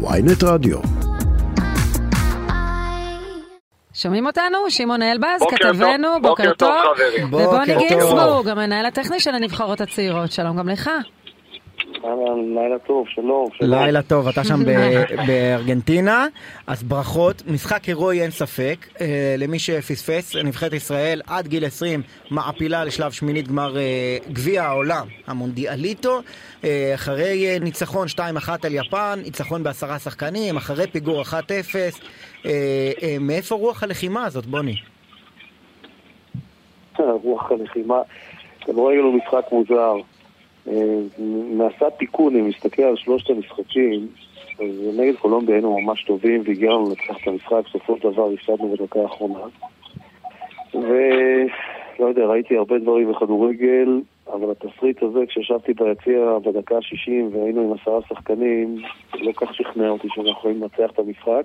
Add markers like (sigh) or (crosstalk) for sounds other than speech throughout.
ויינט רדיו. שומעים אותנו? שמעון אלבז, בוקר כתבנו, טוב, בוקר בוקר טוב. ובוני. גינצבורג, המנהל הטכני של הנבחרות הצעירות. שלום גם לך. לילה טוב, שלום. לילה טוב, אתה שם (laughs) בארגנטינה, אז ברכות, משחק הירואי אין ספק, אה, למי שפספס, נבחרת ישראל עד גיל 20 מעפילה לשלב שמינית גמר אה, גביע העולם, המונדיאליטו, אה, אחרי ניצחון 2-1 על יפן, ניצחון בעשרה שחקנים, אחרי פיגור 1-0, אה, אה, מאיפה רוח הלחימה הזאת, בוני? רוח הלחימה. כדורגל הוא משחק מוזר. נעשה תיקון, אם נסתכל על שלושת המשחקים, נגד קולומביה היינו ממש טובים והגיענו לנצח את המשחק, בסופו של דבר הפסדנו בדקה האחרונה. ולא יודע, ראיתי הרבה דברים בכדורגל, אבל התסריט הזה, כשישבתי ביציע בדקה ה-60 והיינו עם עשרה שחקנים, לא כך שכנע אותי שאנחנו יכולים לנצח את המשחק.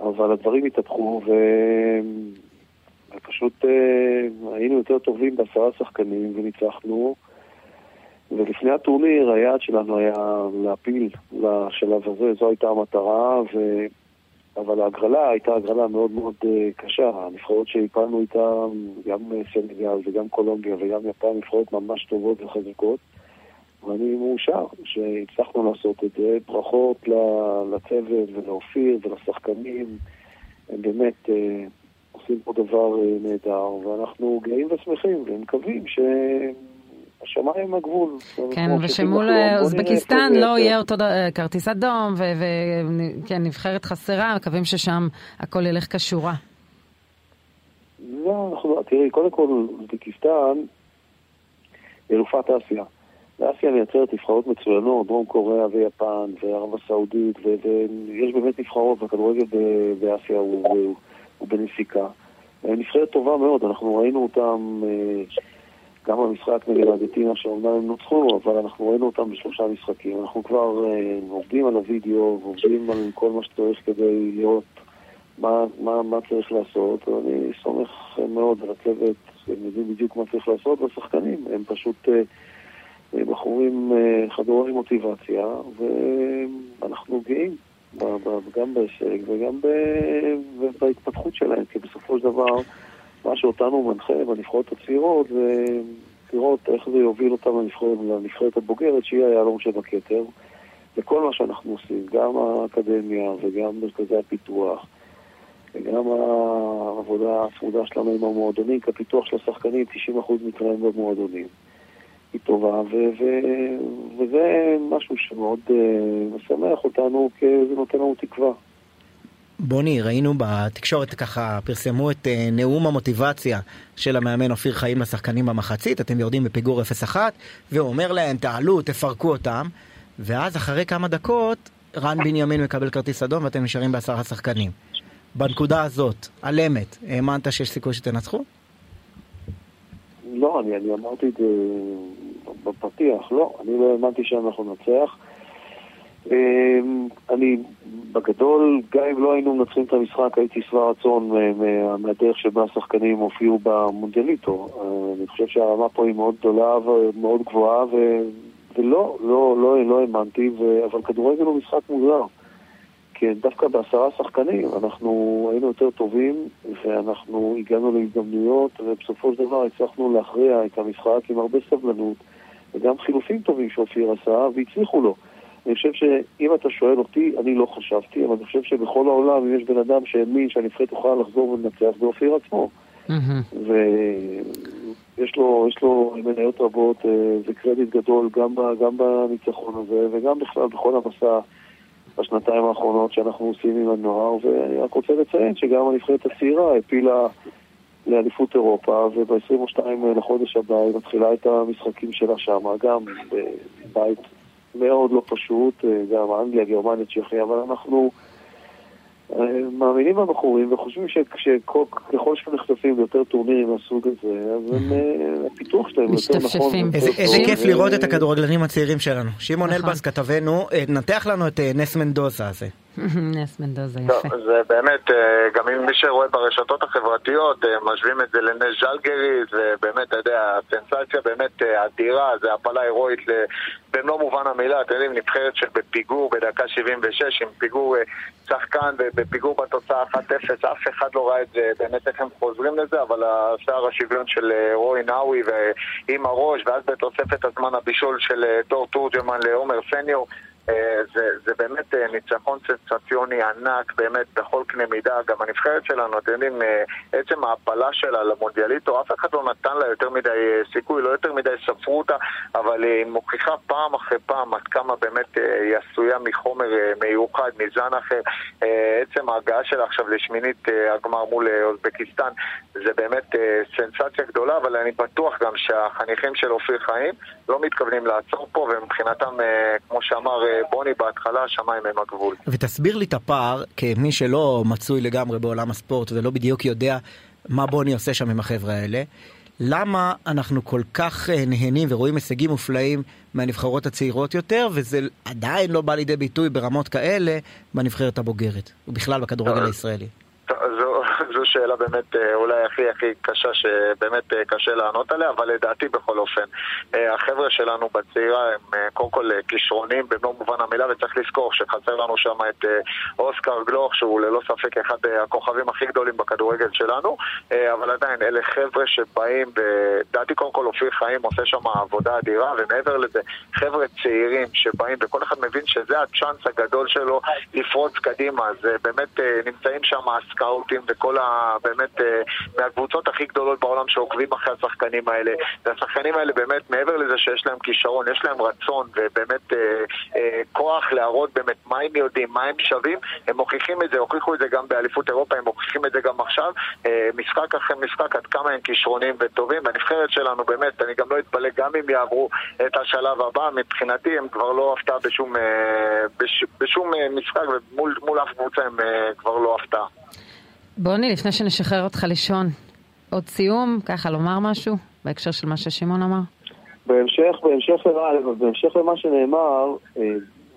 אבל הדברים התהפכו ו... ופשוט אה, היינו יותר טובים בעשרה שחקנים וניצחנו ולפני הטורניר היעד שלנו היה להפיל לשלב הזה, זו הייתה המטרה ו... אבל ההגרלה הייתה הגרלה מאוד מאוד אה, קשה, הנבחרות שהפלנו איתן, גם אה, סנגל וגם קולומביה וגם יפן, נבחרות ממש טובות וחזקות ואני מאושר שהצלחנו לעשות את זה. ברכות לצוות ולאופיר ולשחקנים. הם באמת אה, עושים פה דבר נהדר, ואנחנו גאים ושמחים ומקווים שהשמיים הם הגבול. כן, ושמול אוזבקיסטן לא יהיה אותו אה, כרטיס אדום, וכן, נבחרת חסרה, מקווים ששם הכל ילך כשורה. לא, אנחנו, תראי, קודם כל, אוזבקיסטן היא אלופת אסיה. ואסיה מייצרת נבחרות מצוינות, דרום קוריאה ויפן וערב הסעודית, ויש באמת נבחרות, והכדורגל באסיה הוא, הוא, הוא בנסיקה. אה, נבחרת טובה מאוד, אנחנו ראינו אותם אה, גם במשחק נגד ארגנטינה, שאומנם הם נוצחו, אבל אנחנו ראינו אותם בשלושה משחקים. אנחנו כבר אה, עובדים על הוידאו, ועובדים על כל מה שצריך כדי לראות מה, מה, מה צריך לעשות, ואני סומך מאוד על הצוות, הם יודעים בדיוק מה צריך לעשות, והשחקנים הם פשוט אה, בחורים אה, חדורי מוטיבציה, ואנחנו גאים גם בהישג וגם בהתפתחות שלהם, כי בסופו של דבר, מה שאותנו מנחה בנבחרות הצעירות זה לראות איך זה יוביל אותם לנבחרת, לנבחרת הבוגרת, שהיא היהלום שבכתר. וכל מה שאנחנו עושים, גם האקדמיה וגם מרכזי הפיתוח, וגם העבודה הצמודה שלנו עם המועדונים, כי הפיתוח של השחקנים, 90% מתנהל במועדונים. היא טובה, ו- ו- וזה משהו שמאוד uh, משמח אותנו, כי זה נותן לנו תקווה. בוני, ראינו בתקשורת ככה, פרסמו את אה, נאום המוטיבציה של המאמן אופיר חיים לשחקנים במחצית, אתם יורדים בפיגור 0-1, והוא אומר להם, תעלו, תפרקו אותם, ואז אחרי כמה דקות, רן בנימין מקבל כרטיס אדום ואתם נשארים בעשרה שחקנים. בנקודה הזאת, על אמת, האמנת שיש סיכוי שתנצחו? לא, אני, אני אמרתי את זה בפתיח, לא, אני לא האמנתי שאנחנו ננצח. אמ, אני, בגדול, גם אם לא היינו מנצחים את המשחק, הייתי שבע רצון מה- מהדרך שבה השחקנים הופיעו במונדיאליטו. אה, אני חושב שהרמה פה היא מאוד גדולה ומאוד גבוהה, ו... ולא, לא, לא, לא האמנתי, ו... אבל כדורגל הוא משחק מוזר. כן, דווקא בעשרה שחקנים אנחנו היינו יותר טובים ואנחנו הגענו להזדמנויות ובסופו של דבר הצלחנו להכריע את המשחק עם הרבה סבלנות וגם חילופים טובים שאופיר עשה והצליחו לו. אני חושב שאם אתה שואל אותי, אני לא חשבתי, אבל אני חושב שבכל העולם אם יש בן אדם שהאמין שהנבחרת תוכל לחזור ולנצח זה אופיר עצמו. ויש לו, יש לו מניות רבות אה, וקרדיט גדול גם, ב, גם בניצחון הזה וגם בכלל בכל המסע בשנתיים האחרונות שאנחנו עושים עם הנוער ואני רק רוצה לציין שגם הנבחרת הצעירה העפילה לאליפות אירופה וב-22 לחודש הבא היא מתחילה את המשחקים שלה שם גם בבית מאוד לא פשוט, אה, גם אנגליה, גרמניה, צ'כיה, אבל אנחנו אה, מאמינים בבחורים וחושבים שככל שהם נחשפים ליותר טורנירים מהסוג הזה, אז הם, אה, הפיתוח שלהם יותר נכון. איזה, כיף לראות את הכדורגלנים הצעירים שלנו. שמעון נכון. אלבז כתבנו, נתח לנו את נס מנדוזה הזה. (laughs) נס מנדוזה, יפה. זה באמת, אה, גם אם מי שרואה ברשתות החברתיות, אה, משווים את זה לנס ז'לגריס, ובאמת, אתה יודע, הסנסציה באמת אה, אדירה, זה הפלה הירואית במלוא מובן המילה, אתם יודעים, נבחרת שבפיגור בדקה 76, עם פיגור שחקן ובפיגור בתוצאה 1-0, אף אחד לא ראה את זה, באמת איך הם חוזרים לזה, אבל השער השוויון של רוי נאווי ועם הראש, ואז בתוספת הזמן הבישול של דור תורג'מן לעומר סניור. אה, זה, זה באמת אה, ניצחון סנסציוני ענק, באמת בכל קנה מידה. גם הנבחרת שלנו, אתם יודעים, אה, עצם ההפלה שלה למונדיאליטו, אף אחד לא נתן לה יותר מדי סיכוי, לא יותר מדי ספרו אותה, אבל היא מוכיחה פעם אחרי פעם עד כמה באמת היא עשויה מחומר מיוחד, מזן אחר. עצם ההגעה שלה עכשיו לשמינית הגמר מול אוזבקיסטן, זה באמת סנסציה גדולה, אבל אני בטוח גם שהחניכים של אופיר חיים לא מתכוונים לעצור פה, ומבחינתם, כמו שאמר בוני בהתחלה, השמיים הם הגבול. ותסביר לי את הפער, כמי שלא מצוי לגמרי בעולם הספורט ולא בדיוק יודע מה בוני עושה שם עם החבר'ה האלה. למה אנחנו כל כך אה, נהנים ורואים הישגים מופלאים מהנבחרות הצעירות יותר, וזה עדיין לא בא לידי ביטוי ברמות כאלה בנבחרת הבוגרת, ובכלל בכדורגל הישראלי? זו (laughs) שאלה באמת אה, אולי הכי הכי קשה שבאמת אה, קשה לענות עליה, אבל לדעתי בכל אופן. אה, החבר'ה שלנו בצעירה הם קודם כל כישרונים במלוא מובן המילה, וצריך לזכור שחסר לנו שם את אוסקר גלוך, שהוא ללא ספק אחד הכוכבים הכי גדולים בכדורגל שלנו, אבל עדיין אלה חבר'ה שבאים, לדעתי קודם כל אופיר חיים עושה שם עבודה אדירה, ומעבר לזה, חבר'ה צעירים שבאים, וכל אחד מבין שזה הצ'אנס הגדול שלו לפרוץ קדימה, אז באמת נמצאים שם הסקאוטים וכל ה... באמת אה, מהקבוצות הכי גדולות בעולם שעוקבים אחרי השחקנים האלה. והשחקנים האלה באמת, מעבר לזה שיש להם כישרון, יש להם רצון ובאמת אה, אה, כוח להראות באמת מה הם יודעים, מה הם שווים, הם מוכיחים את זה, הוכיחו את זה גם באליפות אירופה, הם מוכיחים את זה גם עכשיו. משחק אחרי משחק עד כמה הם כישרונים וטובים. והנבחרת שלנו באמת, אני גם לא אתפלא גם אם יעברו את השלב הבא, מבחינתי הם כבר לא הפתעה בשום, בש, בשום משחק ומול אף קבוצה הם כבר לא הפתעה. בוני, לפני שנשחרר אותך לישון, עוד סיום, ככה לומר משהו בהקשר של מה ששמעון אמר? בהמשך, בהמשך, למה, בהמשך למה שנאמר, אה,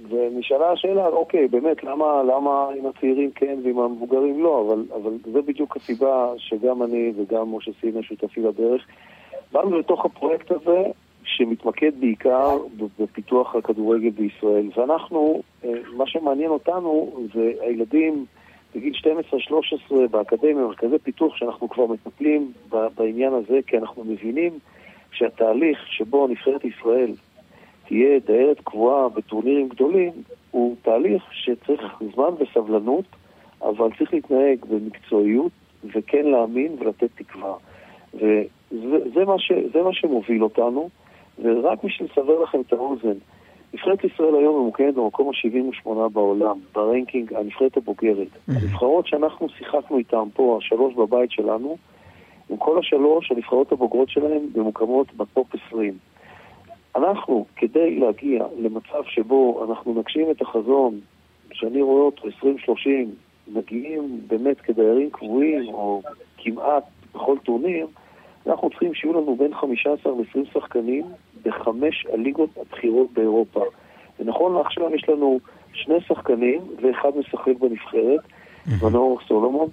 ונשאלה השאלה, אוקיי, באמת, למה, למה עם הצעירים כן ועם המבוגרים לא, אבל, אבל זה בדיוק הסיבה שגם אני וגם משה סינה שותפים לדרך. באנו לתוך הפרויקט הזה שמתמקד בעיקר בפיתוח הכדורגל בישראל, ואנחנו, אה, מה שמעניין אותנו זה הילדים בגיל 12-13 באקדמיה, מרכזי פיתוח, שאנחנו כבר מטפלים בעניין הזה, כי אנחנו מבינים שהתהליך שבו נבחרת ישראל תהיה דיירת קבועה בטורנירים גדולים, הוא תהליך שצריך זמן וסבלנות, אבל צריך להתנהג במקצועיות וכן להאמין ולתת תקווה. וזה מה, ש, מה שמוביל אותנו, ורק בשביל לסבר לכם את האוזן, נבחרת ישראל היום ממוקדת במקום ה-78 בעולם, ב ranking, הנבחרת הבוגרת. הנבחרות שאנחנו שיחקנו איתן פה, השלוש בבית שלנו, עם כל השלוש, הנבחרות הבוגרות שלהן ממוקמות ב top 20. אנחנו, כדי להגיע למצב שבו אנחנו נגשים את החזון, שאני רואה אותו 2030, מגיעים באמת כדיירים קבועים, או כמעט בכל טורניר, אנחנו צריכים שיהיו לנו בין 15 ל-20 שחקנים בחמש הליגות הבכירות באירופה. ונכון לעכשיו יש לנו שני שחקנים ואחד משחק בנבחרת, מנור סולומון,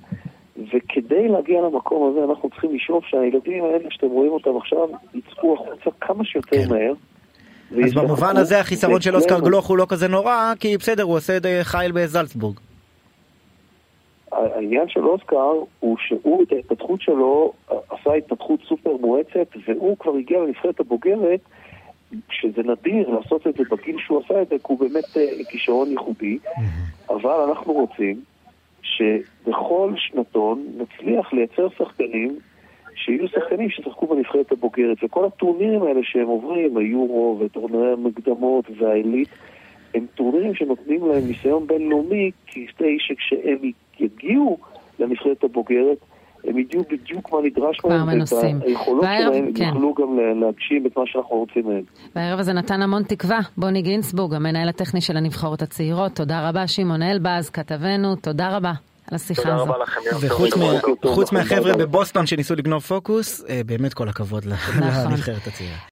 וכדי להגיע למקום הזה אנחנו צריכים לשאוף שהילדים האלה שאתם רואים אותם עכשיו יצאו החוצה כמה שיותר כן. מהר. אז במובן הזה החיסרון של אוסקר גלוך הוא לא כזה נורא, כי בסדר, הוא עושה חייל בזלצבורג. העניין של אוסקר הוא שהוא את ההתפתחות שלו עשה התפתחות סופר מואצת והוא כבר הגיע לנבחרת הבוגרת שזה נדיר לעשות את זה בגיל שהוא עשה את זה כי הוא באמת אה, כישרון ייחודי. אבל אנחנו רוצים שבכל שנתון נצליח לייצר שחקנים שיהיו שחקנים ששחקו בנבחרת הבוגרת. וכל הטורנירים האלה שהם עוברים, היורו וטורנירי המקדמות והעילית הם טורנירים שנותנים להם ניסיון בינלאומי כדי שכשהם יגיעו לנבחרת הבוגרת, הם ידעו בדיוק מה נדרש מהם, ואת היכולות שלהם כן. יוכלו גם להגשים את מה שאנחנו רוצים מהם. והערב הזה נתן המון תקווה. בוני גינסבורג, המנהל הטכני של הנבחרות הצעירות, תודה רבה. שמעון אלבז, כתבנו, תודה רבה. על השיחה הזאת. תודה רבה לכם. וחוץ מהחבר'ה בבוסטון שניסו לגנוב פוקוס, אה, באמת כל הכבוד נכון. לנבחרת הצעירה.